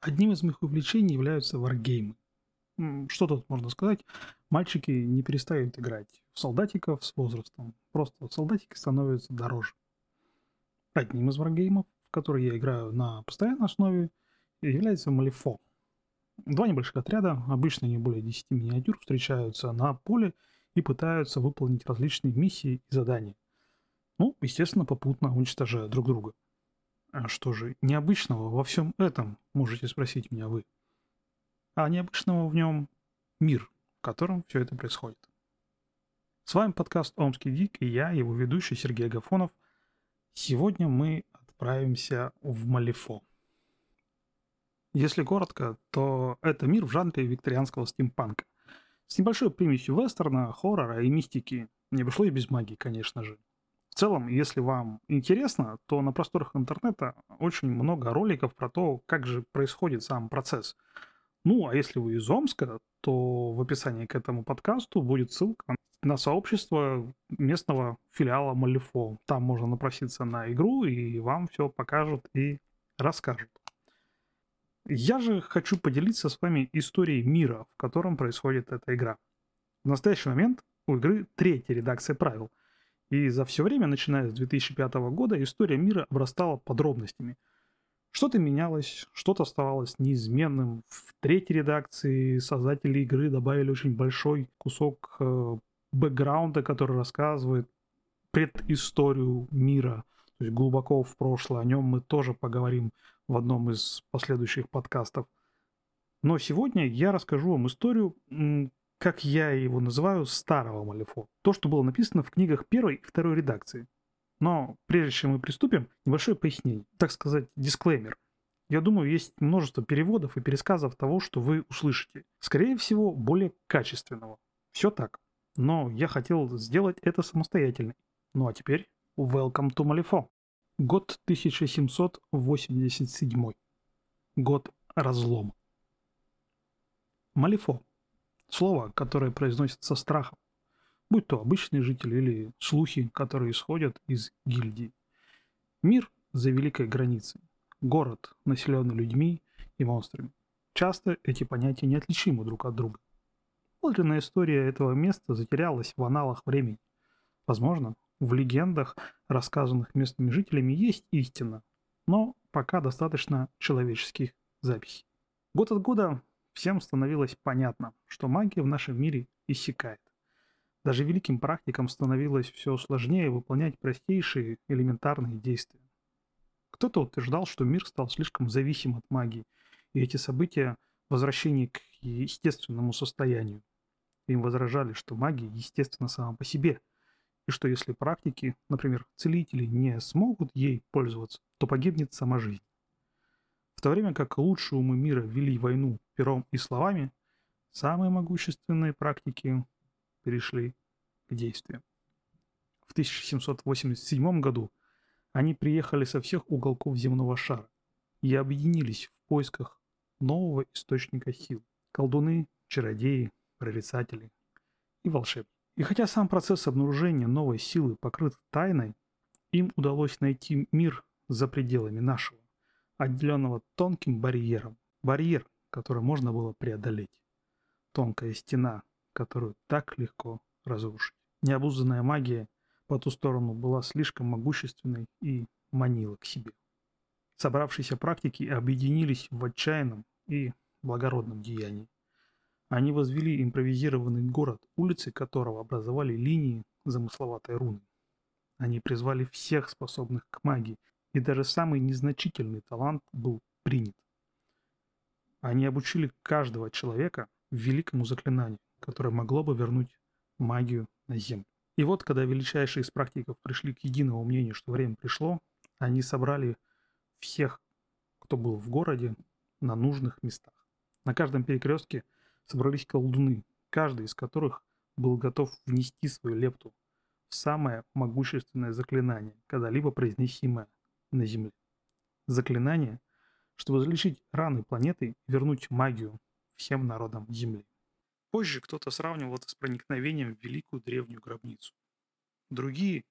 Одним из моих увлечений являются варгеймы. Что тут можно сказать? Мальчики не перестают играть в солдатиков с возрастом. Просто солдатики становятся дороже. Одним из варгеймов, в который я играю на постоянной основе, является Малифо. Два небольших отряда, обычно не более 10 миниатюр, встречаются на поле и пытаются выполнить различные миссии и задания. Ну, естественно, попутно уничтожая друг друга. А что же необычного во всем этом, можете спросить меня вы? А необычного в нем мир, в котором все это происходит. С вами подкаст «Омский Дик» и я, его ведущий Сергей Агафонов. Сегодня мы отправимся в Малифо. Если коротко, то это мир в жанре викторианского стимпанка. С небольшой примесью вестерна, хоррора и мистики. Не обошлось без магии, конечно же. Целом, если вам интересно, то на просторах интернета очень много роликов про то, как же происходит сам процесс. Ну, а если вы из Омска, то в описании к этому подкасту будет ссылка на сообщество местного филиала Малифо. Там можно напроситься на игру, и вам все покажут и расскажут. Я же хочу поделиться с вами историей мира, в котором происходит эта игра. В настоящий момент у игры третья редакция правил – и за все время, начиная с 2005 года, история мира обрастала подробностями. Что-то менялось, что-то оставалось неизменным. В третьей редакции создатели игры добавили очень большой кусок э, бэкграунда, который рассказывает предысторию мира, то есть глубоко в прошлое. О нем мы тоже поговорим в одном из последующих подкастов. Но сегодня я расскажу вам историю, как я его называю, старого Малифо. То, что было написано в книгах первой и второй редакции. Но прежде чем мы приступим, небольшое пояснение, так сказать, дисклеймер. Я думаю, есть множество переводов и пересказов того, что вы услышите. Скорее всего, более качественного. Все так. Но я хотел сделать это самостоятельно. Ну а теперь, welcome to Malifaux. Год 1787. Год разлома. Малифо Слово, которое произносится страхом, будь то обычные жители или слухи, которые исходят из гильдии. Мир за великой границей. Город, населенный людьми и монстрами. Часто эти понятия неотличимы друг от друга. Подлинная история этого места затерялась в аналах времени. Возможно, в легендах, рассказанных местными жителями, есть истина, но пока достаточно человеческих записей. Год от года Всем становилось понятно, что магия в нашем мире иссякает. Даже великим практикам становилось все сложнее выполнять простейшие элементарные действия. Кто-то утверждал, что мир стал слишком зависим от магии, и эти события – возвращение к естественному состоянию. Им возражали, что магия естественна сама по себе, и что если практики, например, целители, не смогут ей пользоваться, то погибнет сама жизнь. В то время как лучшие умы мира вели войну пером и словами, самые могущественные практики перешли к действиям. В 1787 году они приехали со всех уголков земного шара и объединились в поисках нового источника сил. Колдуны, чародеи, прорицатели и волшебники. И хотя сам процесс обнаружения новой силы покрыт тайной, им удалось найти мир за пределами нашего отделенного тонким барьером. Барьер, который можно было преодолеть. Тонкая стена, которую так легко разрушить. Необузданная магия по ту сторону была слишком могущественной и манила к себе. Собравшиеся практики объединились в отчаянном и благородном деянии. Они возвели импровизированный город, улицы которого образовали линии замысловатой руны. Они призвали всех способных к магии и даже самый незначительный талант был принят. Они обучили каждого человека великому заклинанию, которое могло бы вернуть магию на Землю. И вот, когда величайшие из практиков пришли к единому мнению, что время пришло, они собрали всех, кто был в городе, на нужных местах. На каждом перекрестке собрались колдуны, каждый из которых был готов внести свою лепту в самое могущественное заклинание, когда-либо произнесимое на Земле. Заклинание, чтобы залечить раны планеты и вернуть магию всем народам Земли. Позже кто-то сравнивал это с проникновением в великую древнюю гробницу. Другие,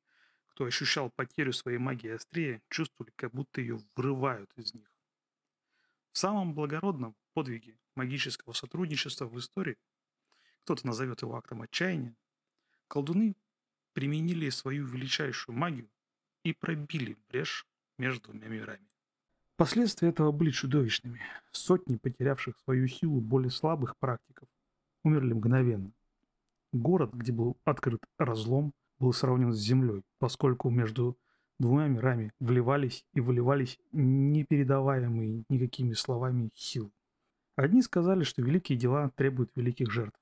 кто ощущал потерю своей магии острее, чувствовали, как будто ее вырывают из них. В самом благородном подвиге магического сотрудничества в истории, кто-то назовет его актом отчаяния, колдуны применили свою величайшую магию и пробили брешь между двумя мирами. Последствия этого были чудовищными. Сотни потерявших свою силу более слабых практиков умерли мгновенно. Город, где был открыт разлом, был сравнен с землей, поскольку между двумя мирами вливались и выливались непередаваемые никакими словами силы. Одни сказали, что великие дела требуют великих жертв.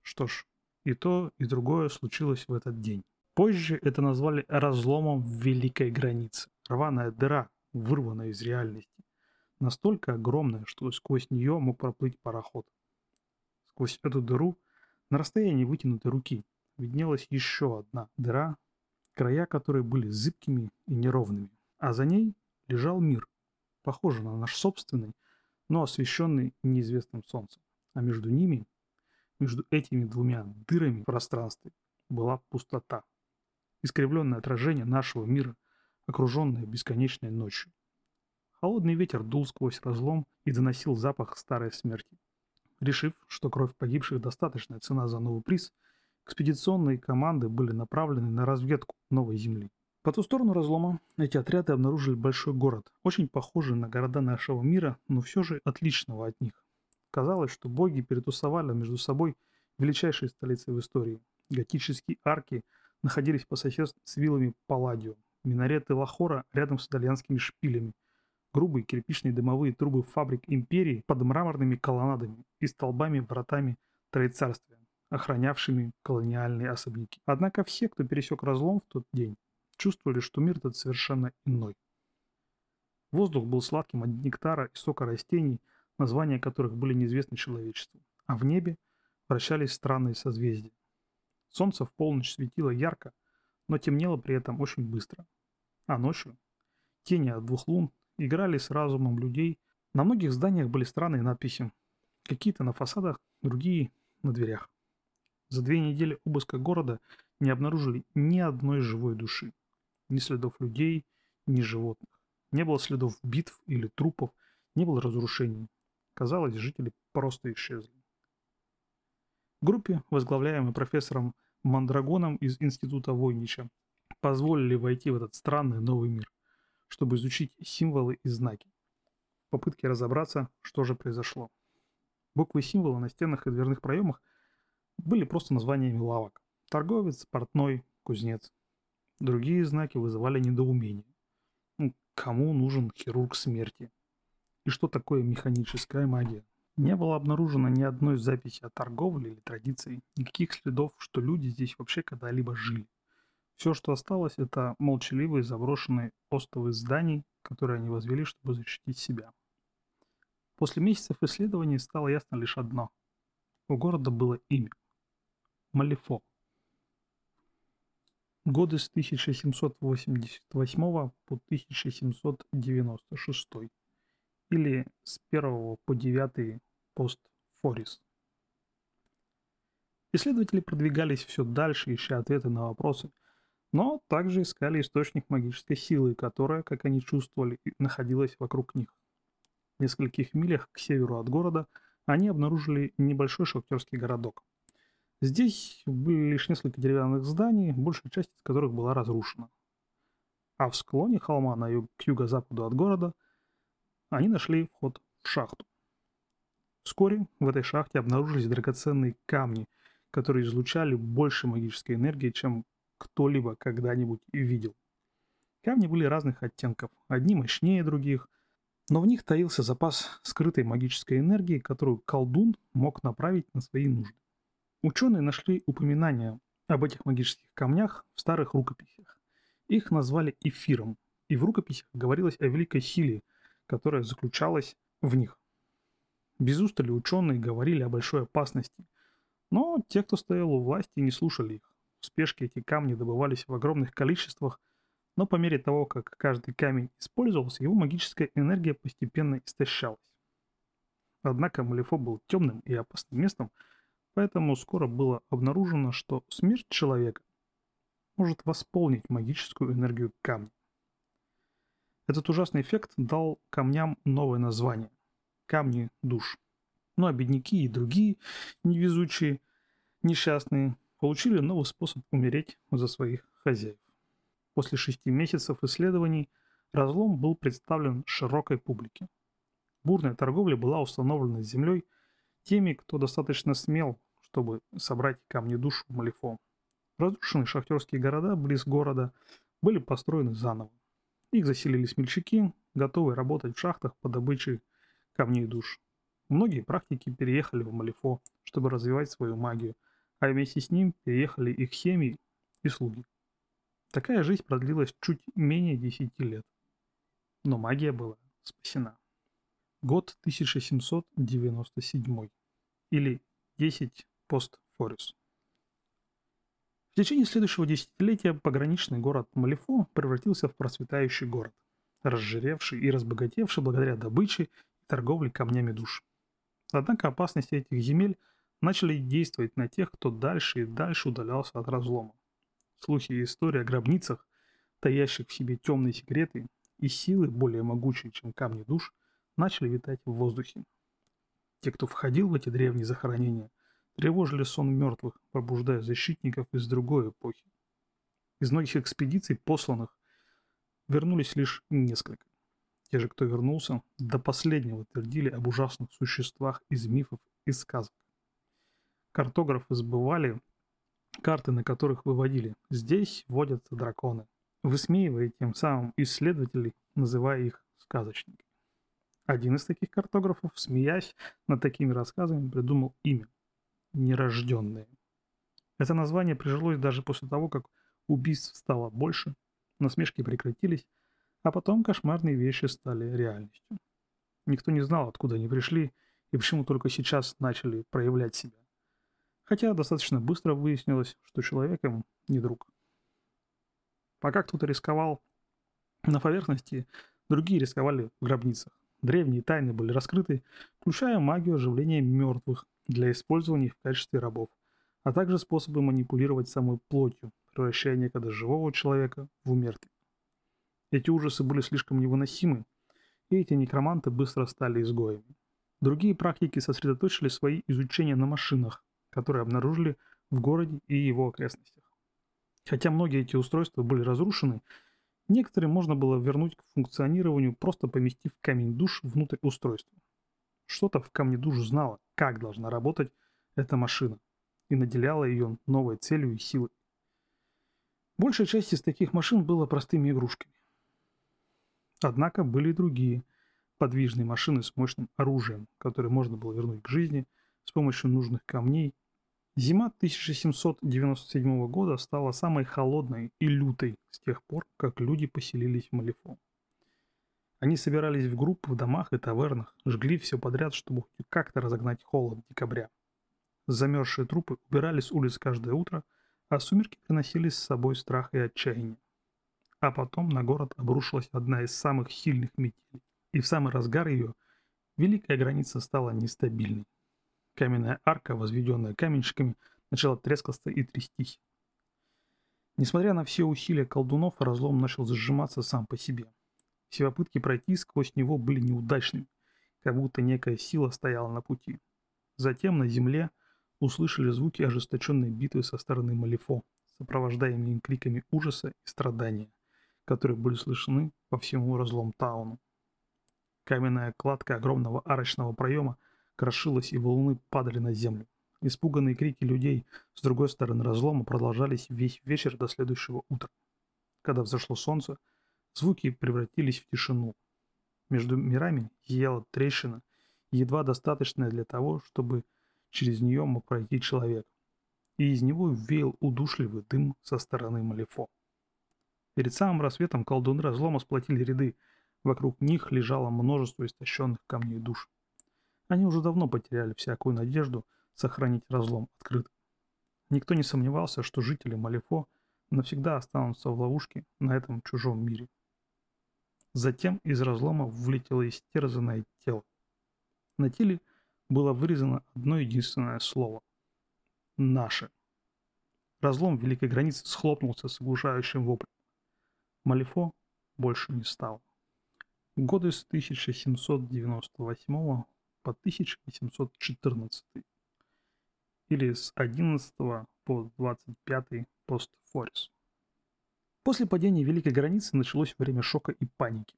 Что ж, и то, и другое случилось в этот день. Позже это назвали разломом великой границе. Рваная дыра, вырванная из реальности. Настолько огромная, что сквозь нее мог проплыть пароход. Сквозь эту дыру, на расстоянии вытянутой руки, виднелась еще одна дыра, края которой были зыбкими и неровными. А за ней лежал мир, похожий на наш собственный, но освещенный неизвестным солнцем. А между ними, между этими двумя дырами в пространстве, была пустота. Искривленное отражение нашего мира, окруженное бесконечной ночью. Холодный ветер дул сквозь разлом и доносил запах старой смерти. Решив, что кровь погибших достаточная цена за новый приз, экспедиционные команды были направлены на разведку новой земли. По ту сторону разлома эти отряды обнаружили большой город, очень похожий на города нашего мира, но все же отличного от них. Казалось, что боги перетусовали между собой величайшие столицы в истории. Готические арки находились по соседству с виллами Палладио, минареты Лахора рядом с итальянскими шпилями, грубые кирпичные дымовые трубы фабрик империи под мраморными колоннадами и столбами-вратами Троецарствия, охранявшими колониальные особняки. Однако все, кто пересек разлом в тот день, чувствовали, что мир этот совершенно иной. Воздух был сладким от нектара и сока растений, названия которых были неизвестны человечеству, а в небе вращались странные созвездия. Солнце в полночь светило ярко, но темнело при этом очень быстро. А ночью тени от двух лун играли с разумом людей. На многих зданиях были странные надписи. Какие-то на фасадах, другие на дверях. За две недели обыска города не обнаружили ни одной живой души. Ни следов людей, ни животных. Не было следов битв или трупов, не было разрушений. Казалось, жители просто исчезли. Группе, возглавляемой профессором Мандрагоном из Института Войнича, позволили войти в этот странный новый мир, чтобы изучить символы и знаки, в попытке разобраться, что же произошло. Буквы и символы на стенах и дверных проемах были просто названиями лавок. Торговец, портной, кузнец. Другие знаки вызывали недоумение. Кому нужен хирург смерти? И что такое механическая магия? Не было обнаружено ни одной записи о торговле или традиции, никаких следов, что люди здесь вообще когда-либо жили. Все, что осталось, это молчаливые заброшенные остовы зданий, которые они возвели, чтобы защитить себя. После месяцев исследований стало ясно лишь одно. У города было имя. Малифо. Годы с 1788 по 1796 или с 1 по 9 пост Форис. Исследователи продвигались все дальше, ища ответы на вопросы, но также искали источник магической силы, которая, как они чувствовали, находилась вокруг них. В нескольких милях к северу от города они обнаружили небольшой шахтерский городок – Здесь были лишь несколько деревянных зданий, большая часть из которых была разрушена. А в склоне холма на юг, к юго-западу от города они нашли вход в шахту. Вскоре в этой шахте обнаружились драгоценные камни, которые излучали больше магической энергии, чем кто-либо когда-нибудь видел. Камни были разных оттенков, одни мощнее других, но в них таился запас скрытой магической энергии, которую колдун мог направить на свои нужды. Ученые нашли упоминания об этих магических камнях в старых рукописях. Их назвали эфиром, и в рукописях говорилось о великой силе, которая заключалась в них. Без устали ученые говорили о большой опасности, но те, кто стоял у власти, не слушали их. В спешке эти камни добывались в огромных количествах, но по мере того, как каждый камень использовался, его магическая энергия постепенно истощалась. Однако Малифо был темным и опасным местом, Поэтому скоро было обнаружено, что смерть человека может восполнить магическую энергию камня. Этот ужасный эффект дал камням новое название камни душ. Ну а бедняки и другие невезучие, несчастные, получили новый способ умереть за своих хозяев. После шести месяцев исследований разлом был представлен широкой публике. Бурная торговля была установлена с землей теми, кто достаточно смел, чтобы собрать камни душ в Малифо. Разрушенные шахтерские города близ города были построены заново. Их заселили смельчаки, готовые работать в шахтах по добыче камней душ. Многие практики переехали в Малифо, чтобы развивать свою магию, а вместе с ним переехали их семьи и слуги. Такая жизнь продлилась чуть менее 10 лет. Но магия была спасена. Год 1797 или 10 пост Форис. В течение следующего десятилетия пограничный город Малифо превратился в процветающий город, разжиревший и разбогатевший благодаря добыче и торговле камнями душ. Однако опасности этих земель начали действовать на тех, кто дальше и дальше удалялся от разлома. Слухи и истории о гробницах, таящих в себе темные секреты и силы более могучие, чем камни душ, начали витать в воздухе. Те, кто входил в эти древние захоронения, тревожили сон мертвых, пробуждая защитников из другой эпохи. Из многих экспедиций, посланных, вернулись лишь несколько. Те же, кто вернулся, до последнего твердили об ужасных существах из мифов и сказок. Картографы сбывали карты, на которых выводили «здесь водятся драконы», высмеивая тем самым исследователей, называя их сказочниками. Один из таких картографов, смеясь над такими рассказами, придумал имя – «Нерожденные». Это название прижилось даже после того, как убийств стало больше, насмешки прекратились, а потом кошмарные вещи стали реальностью. Никто не знал, откуда они пришли и почему только сейчас начали проявлять себя. Хотя достаточно быстро выяснилось, что человек им не друг. Пока кто-то рисковал на поверхности, другие рисковали в гробницах. Древние тайны были раскрыты, включая магию оживления мертвых для использования их в качестве рабов, а также способы манипулировать самой плотью, превращая некогда живого человека в умертвие. Эти ужасы были слишком невыносимы, и эти некроманты быстро стали изгоями. Другие практики сосредоточили свои изучения на машинах, которые обнаружили в городе и его окрестностях. Хотя многие эти устройства были разрушены, некоторые можно было вернуть к функционированию, просто поместив камень душ внутрь устройства. Что-то в камне душ знало, как должна работать эта машина, и наделяло ее новой целью и силой. Большая часть из таких машин была простыми игрушками. Однако были и другие подвижные машины с мощным оружием, которые можно было вернуть к жизни с помощью нужных камней. Зима 1797 года стала самой холодной и лютой с тех пор, как люди поселились в Малифо. Они собирались в группы в домах и тавернах, жгли все подряд, чтобы как-то разогнать холод декабря. Замерзшие трупы убирали с улиц каждое утро, а сумерки приносили с собой страх и отчаяние. А потом на город обрушилась одна из самых сильных метелей. И в самый разгар ее великая граница стала нестабильной. Каменная арка, возведенная каменщиками, начала трескаться и трястись. Несмотря на все усилия колдунов, разлом начал сжиматься сам по себе. Все попытки пройти сквозь него были неудачными, как будто некая сила стояла на пути. Затем на земле услышали звуки ожесточенной битвы со стороны Малифо, сопровождаемые криками ужаса и страдания которые были слышны по всему разлом Тауну. Каменная кладка огромного арочного проема крошилась, и волны падали на землю. Испуганные крики людей с другой стороны разлома продолжались весь вечер до следующего утра. Когда взошло солнце, звуки превратились в тишину. Между мирами зияла трещина, едва достаточная для того, чтобы через нее мог пройти человек. И из него веял удушливый дым со стороны Малифо. Перед самым рассветом колдуны разлома сплотили ряды. Вокруг них лежало множество истощенных камней душ. Они уже давно потеряли всякую надежду сохранить разлом открытым. Никто не сомневался, что жители Малифо навсегда останутся в ловушке на этом чужом мире. Затем из разлома вылетело истерзанное тело. На теле было вырезано одно единственное слово. «Наше». Разлом великой границы схлопнулся с оглушающим воплем. Малифо больше не стало. годы с 1798 по 1814 или с 11 по 25 пост Форис. После падения Великой границы началось время шока и паники.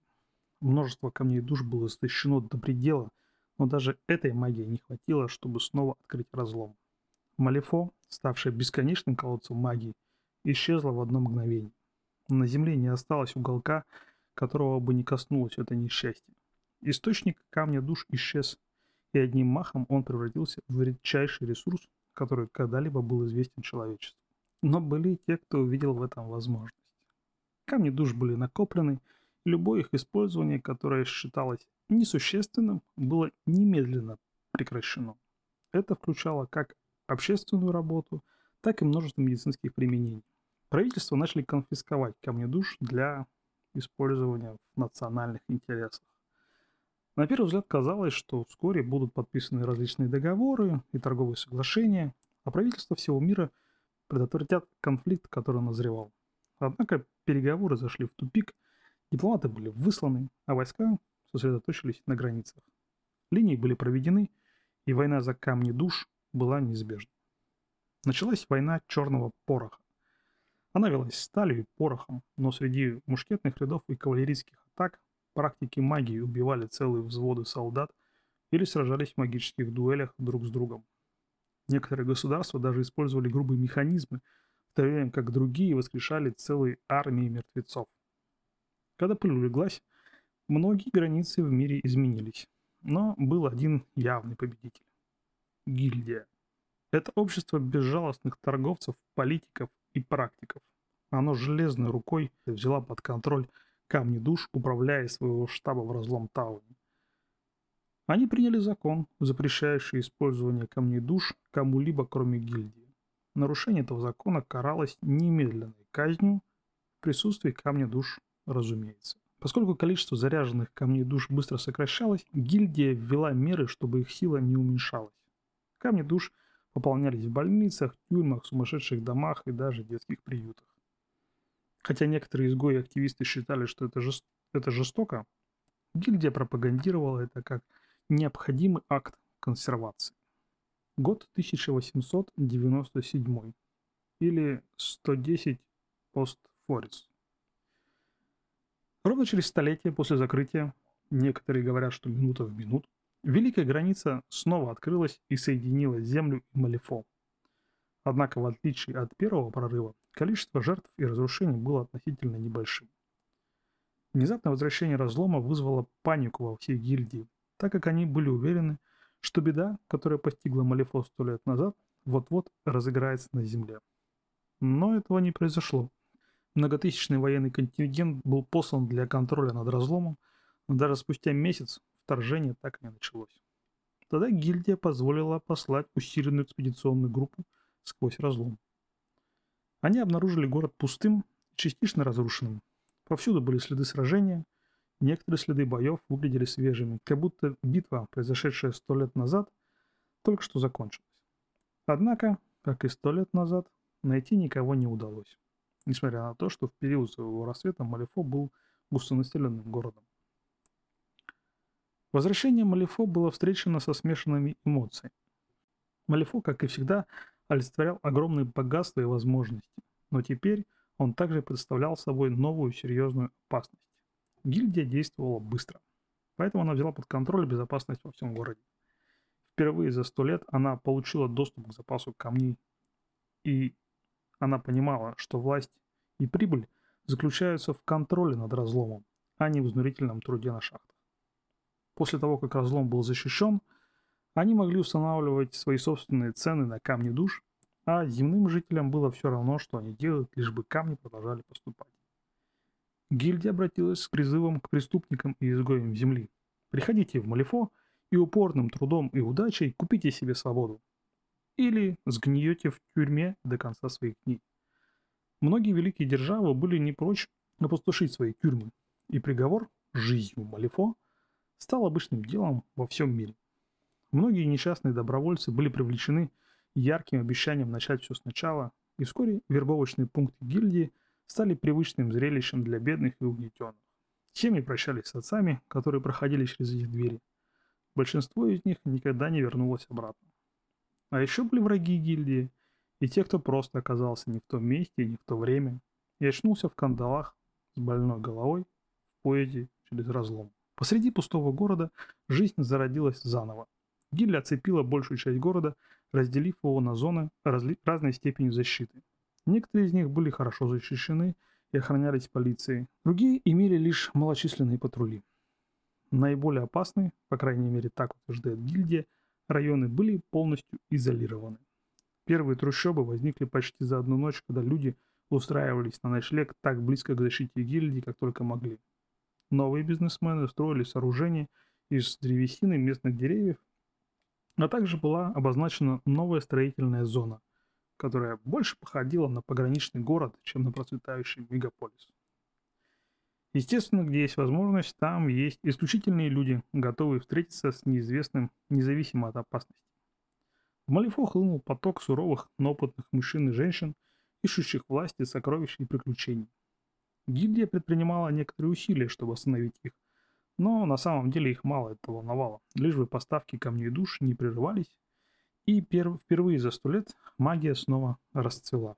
Множество камней душ было истощено до предела, но даже этой магии не хватило, чтобы снова открыть разлом. Малифо, ставшая бесконечным колодцем магии, исчезла в одно мгновение. На земле не осталось уголка, которого бы не коснулось это несчастье. Источник камня душ исчез, и одним махом он превратился в редчайший ресурс, который когда-либо был известен человечеству. Но были и те, кто увидел в этом возможность. Камни душ были накоплены, и любое их использование, которое считалось несущественным, было немедленно прекращено. Это включало как общественную работу, так и множество медицинских применений. Правительство начали конфисковать камни душ для использования в национальных интересах. На первый взгляд казалось, что вскоре будут подписаны различные договоры и торговые соглашения, а правительства всего мира предотвратят конфликт, который назревал. Однако переговоры зашли в тупик, дипломаты были высланы, а войска сосредоточились на границах. Линии были проведены, и война за камни душ была неизбежна. Началась война черного пороха. Она велась сталью и порохом, но среди мушкетных рядов и кавалерийских атак практики магии убивали целые взводы солдат или сражались в магических дуэлях друг с другом. Некоторые государства даже использовали грубые механизмы, в то время как другие воскрешали целые армии мертвецов. Когда пыль улеглась, многие границы в мире изменились, но был один явный победитель – гильдия. Это общество безжалостных торговцев, политиков и практиков. Оно железной рукой взяла под контроль камни душ, управляя своего штаба в разлом Тауне. Они приняли закон, запрещающий использование камней душ кому-либо, кроме гильдии. Нарушение этого закона каралось немедленной казнью в присутствии камня душ, разумеется. Поскольку количество заряженных камней душ быстро сокращалось, гильдия ввела меры, чтобы их сила не уменьшалась. Камни душ – пополнялись в больницах, тюрьмах, сумасшедших домах и даже детских приютах. Хотя некоторые изгои активисты считали, что это, жест... это жестоко, гильдия пропагандировала это как необходимый акт консервации. Год 1897 или 110 постфорис. Ровно через столетие после закрытия, некоторые говорят, что минута в минуту, Великая граница снова открылась и соединила Землю и Малифо. Однако, в отличие от первого прорыва, количество жертв и разрушений было относительно небольшим. Внезапное возвращение разлома вызвало панику во всей гильдии, так как они были уверены, что беда, которая постигла Малифо сто лет назад, вот-вот разыграется на Земле. Но этого не произошло. Многотысячный военный контингент был послан для контроля над разломом, но даже спустя месяц вторжение так и не началось. Тогда гильдия позволила послать усиленную экспедиционную группу сквозь разлом. Они обнаружили город пустым частично разрушенным. Повсюду были следы сражения, некоторые следы боев выглядели свежими, как будто битва, произошедшая сто лет назад, только что закончилась. Однако, как и сто лет назад, найти никого не удалось, несмотря на то, что в период своего рассвета Малифо был густонаселенным городом. Возвращение Малифо было встречено со смешанными эмоциями. Малифо, как и всегда, олицетворял огромные богатства и возможности, но теперь он также представлял собой новую серьезную опасность. Гильдия действовала быстро, поэтому она взяла под контроль безопасность во всем городе. Впервые за сто лет она получила доступ к запасу камней, и она понимала, что власть и прибыль заключаются в контроле над разломом, а не в изнурительном труде на шахтах. После того, как разлом был защищен, они могли устанавливать свои собственные цены на камни душ, а земным жителям было все равно, что они делают, лишь бы камни продолжали поступать. Гильдия обратилась с призывом к преступникам и изгоям земли. Приходите в Малифо и упорным трудом и удачей купите себе свободу. Или сгниете в тюрьме до конца своих дней. Многие великие державы были не прочь опустошить свои тюрьмы, и приговор жизнью Малифо стал обычным делом во всем мире. Многие несчастные добровольцы были привлечены ярким обещанием начать все сначала, и вскоре вербовочные пункты гильдии стали привычным зрелищем для бедных и угнетенных. Семьи прощались с отцами, которые проходили через эти двери. Большинство из них никогда не вернулось обратно. А еще были враги гильдии, и те, кто просто оказался не в том месте и не в то время, и очнулся в кандалах с больной головой в поезде через разлом. Посреди пустого города жизнь зародилась заново. Гильдия оцепила большую часть города, разделив его на зоны разли- разной степени защиты. Некоторые из них были хорошо защищены и охранялись полицией, другие имели лишь малочисленные патрули. Наиболее опасные, по крайней мере так утверждает гильдия, районы были полностью изолированы. Первые трущобы возникли почти за одну ночь, когда люди устраивались на ночлег так близко к защите гильдии, как только могли. Новые бизнесмены строили сооружения из древесины местных деревьев, а также была обозначена новая строительная зона, которая больше походила на пограничный город, чем на процветающий мегаполис. Естественно, где есть возможность, там есть исключительные люди, готовые встретиться с неизвестным, независимо от опасности. В Малифо хлынул поток суровых, но опытных мужчин и женщин, ищущих власти, сокровищ и приключений. Гильдия предпринимала некоторые усилия, чтобы остановить их, но на самом деле их мало это волновало, лишь бы поставки камней душ не прерывались, и перв- впервые за сто лет магия снова расцвела.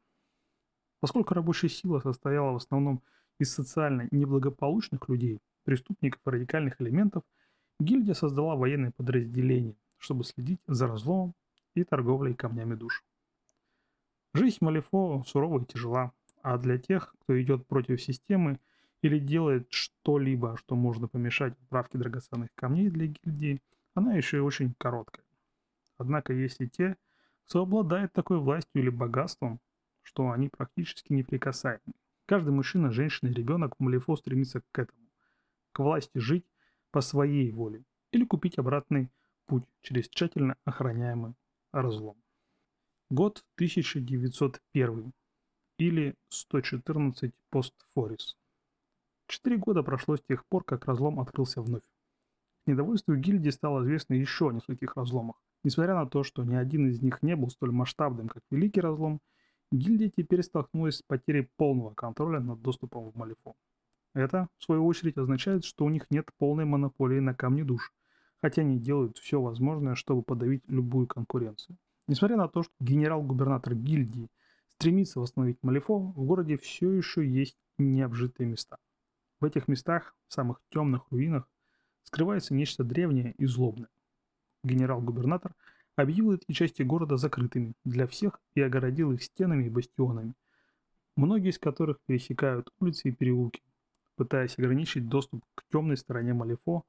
Поскольку рабочая сила состояла в основном из социально неблагополучных людей, преступников и радикальных элементов, гильдия создала военное подразделение, чтобы следить за разломом и торговлей камнями душ. Жизнь Малифо сурова и тяжела, а для тех, кто идет против системы или делает что-либо, что можно помешать отправке драгоценных камней для гильдии, она еще и очень короткая. Однако есть и те, кто обладает такой властью или богатством, что они практически неприкасаемы. Каждый мужчина, женщина и ребенок в Малифо стремится к этому. К власти жить по своей воле или купить обратный путь через тщательно охраняемый разлом. Год 1901 или 114 постфорис. Четыре года прошло с тех пор, как разлом открылся вновь. К недовольству гильдии стало известно еще о нескольких разломах. Несмотря на то, что ни один из них не был столь масштабным, как Великий разлом, гильдия теперь столкнулась с потерей полного контроля над доступом в Малифо. Это, в свою очередь, означает, что у них нет полной монополии на камни душ, хотя они делают все возможное, чтобы подавить любую конкуренцию. Несмотря на то, что генерал-губернатор гильдии стремится восстановить Малифо, в городе все еще есть необжитые места. В этих местах, в самых темных руинах, скрывается нечто древнее и злобное. Генерал-губернатор объявил эти части города закрытыми для всех и огородил их стенами и бастионами, многие из которых пересекают улицы и переулки, пытаясь ограничить доступ к темной стороне Малифо.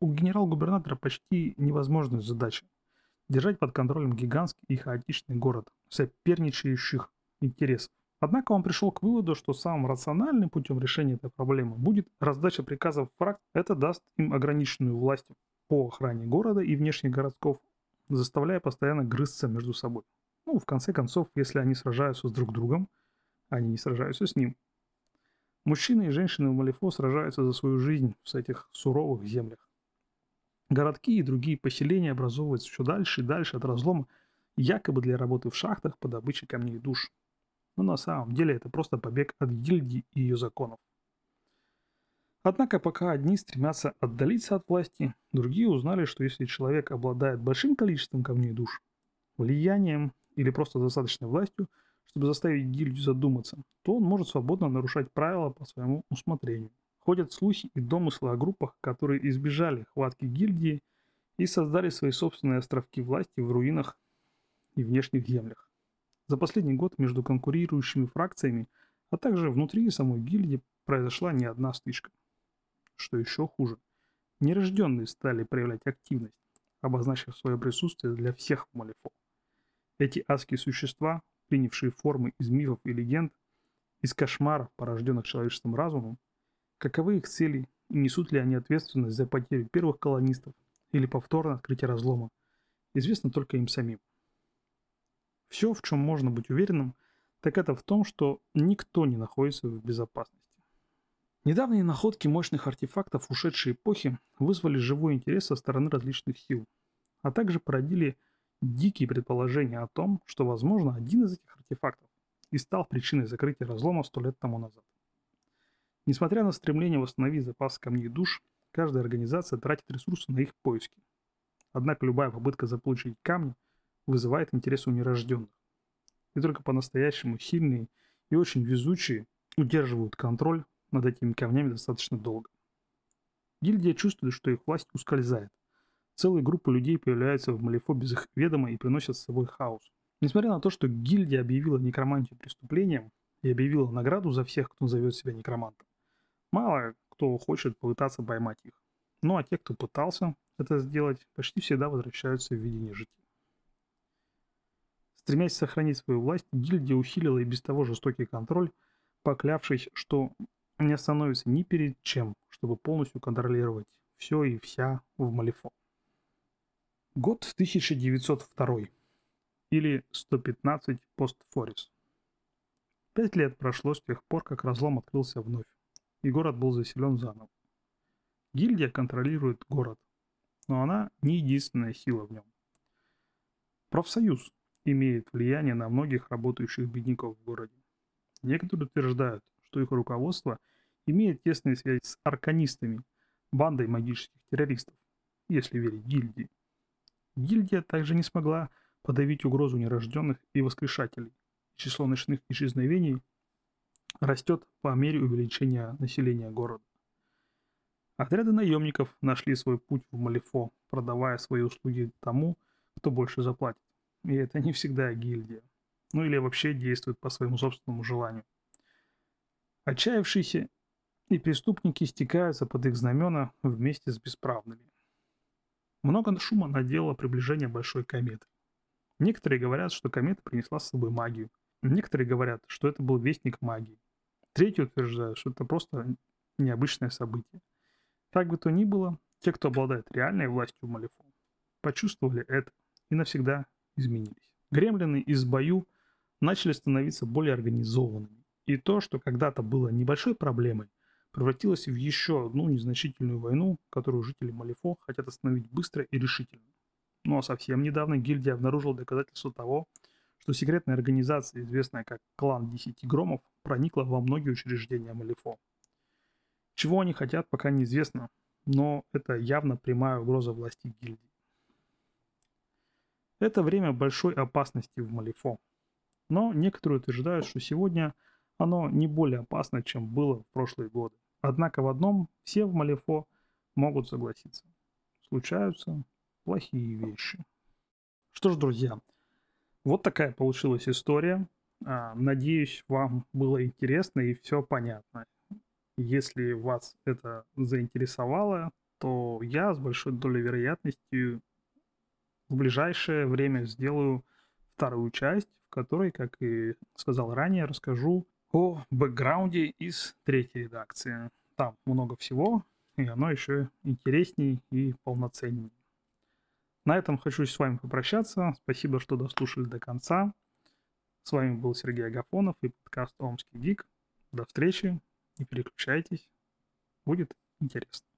У генерал-губернатора почти невозможная задача – держать под контролем гигантский и хаотичный город, соперничающих интересов. Однако он пришел к выводу, что самым рациональным путем решения этой проблемы будет раздача приказов фракций. Это даст им ограниченную власть по охране города и внешних городков, заставляя постоянно грызться между собой. Ну, в конце концов, если они сражаются с друг другом, они не сражаются с ним. Мужчины и женщины в Малифо сражаются за свою жизнь в этих суровых землях. Городки и другие поселения образовываются все дальше и дальше от разлома, якобы для работы в шахтах по добыче камней душ. Но на самом деле это просто побег от гильдии и ее законов. Однако пока одни стремятся отдалиться от власти, другие узнали, что если человек обладает большим количеством камней душ, влиянием или просто достаточной властью, чтобы заставить гильдию задуматься, то он может свободно нарушать правила по своему усмотрению. Ходят слухи и домыслы о группах, которые избежали хватки гильдии и создали свои собственные островки власти в руинах и внешних землях. За последний год между конкурирующими фракциями, а также внутри самой гильдии произошла не одна стычка. Что еще хуже, нерожденные стали проявлять активность, обозначив свое присутствие для всех в Малифо. Эти адские существа, принявшие формы из мифов и легенд, из кошмаров, порожденных человеческим разумом, каковы их цели и несут ли они ответственность за потерю первых колонистов или повторное открытие разлома, известно только им самим. Все, в чем можно быть уверенным, так это в том, что никто не находится в безопасности. Недавние находки мощных артефактов ушедшей эпохи вызвали живой интерес со стороны различных сил, а также породили дикие предположения о том, что, возможно, один из этих артефактов и стал причиной закрытия разлома сто лет тому назад. Несмотря на стремление восстановить запас камней душ, каждая организация тратит ресурсы на их поиски. Однако любая попытка заполучить камни вызывает интерес у нерожденных. И только по-настоящему сильные и очень везучие удерживают контроль над этими камнями достаточно долго. Гильдия чувствует, что их власть ускользает. Целые группы людей появляются в Малифо без их ведома и приносят с собой хаос. Несмотря на то, что гильдия объявила некромантию преступлением и объявила награду за всех, кто назовет себя некромантом, мало кто хочет попытаться поймать их. Ну а те, кто пытался это сделать, почти всегда возвращаются в видение жития. Стремясь сохранить свою власть, гильдия усилила и без того жестокий контроль, поклявшись, что не остановится ни перед чем, чтобы полностью контролировать все и вся в Малифо. Год 1902 или 115 постфорис. Пять лет прошло с тех пор, как разлом открылся вновь, и город был заселен заново. Гильдия контролирует город, но она не единственная сила в нем. Профсоюз имеет влияние на многих работающих бедняков в городе. Некоторые утверждают, что их руководство имеет тесные связи с арканистами, бандой магических террористов, если верить гильдии. Гильдия также не смогла подавить угрозу нерожденных и воскрешателей. Число ночных исчезновений растет по мере увеличения населения города. Отряды наемников нашли свой путь в Малифо, продавая свои услуги тому, кто больше заплатит. И это не всегда гильдия. Ну или вообще действует по своему собственному желанию. Отчаявшиеся и преступники стекаются под их знамена вместе с бесправными. Много шума наделало приближение большой кометы. Некоторые говорят, что комета принесла с собой магию. Некоторые говорят, что это был вестник магии. Третьи утверждают, что это просто необычное событие. Как бы то ни было, те, кто обладает реальной властью в Малифо, почувствовали это и навсегда изменились. Гремлины из бою начали становиться более организованными. И то, что когда-то было небольшой проблемой, превратилось в еще одну незначительную войну, которую жители Малифо хотят остановить быстро и решительно. Ну а совсем недавно гильдия обнаружила доказательства того, что секретная организация, известная как Клан Десяти Громов, проникла во многие учреждения Малифо. Чего они хотят, пока неизвестно, но это явно прямая угроза власти гильдии. Это время большой опасности в Малифо. Но некоторые утверждают, что сегодня оно не более опасно, чем было в прошлые годы. Однако в одном все в Малифо могут согласиться. Случаются плохие вещи. Что ж, друзья, вот такая получилась история. А, надеюсь, вам было интересно и все понятно. Если вас это заинтересовало, то я с большой долей вероятности в ближайшее время сделаю вторую часть, в которой, как и сказал ранее, расскажу о бэкграунде из третьей редакции. Там много всего, и оно еще интересней и полноценней. На этом хочу с вами попрощаться. Спасибо, что дослушали до конца. С вами был Сергей Агафонов и подкаст «Омский Гик». До встречи. Не переключайтесь. Будет интересно.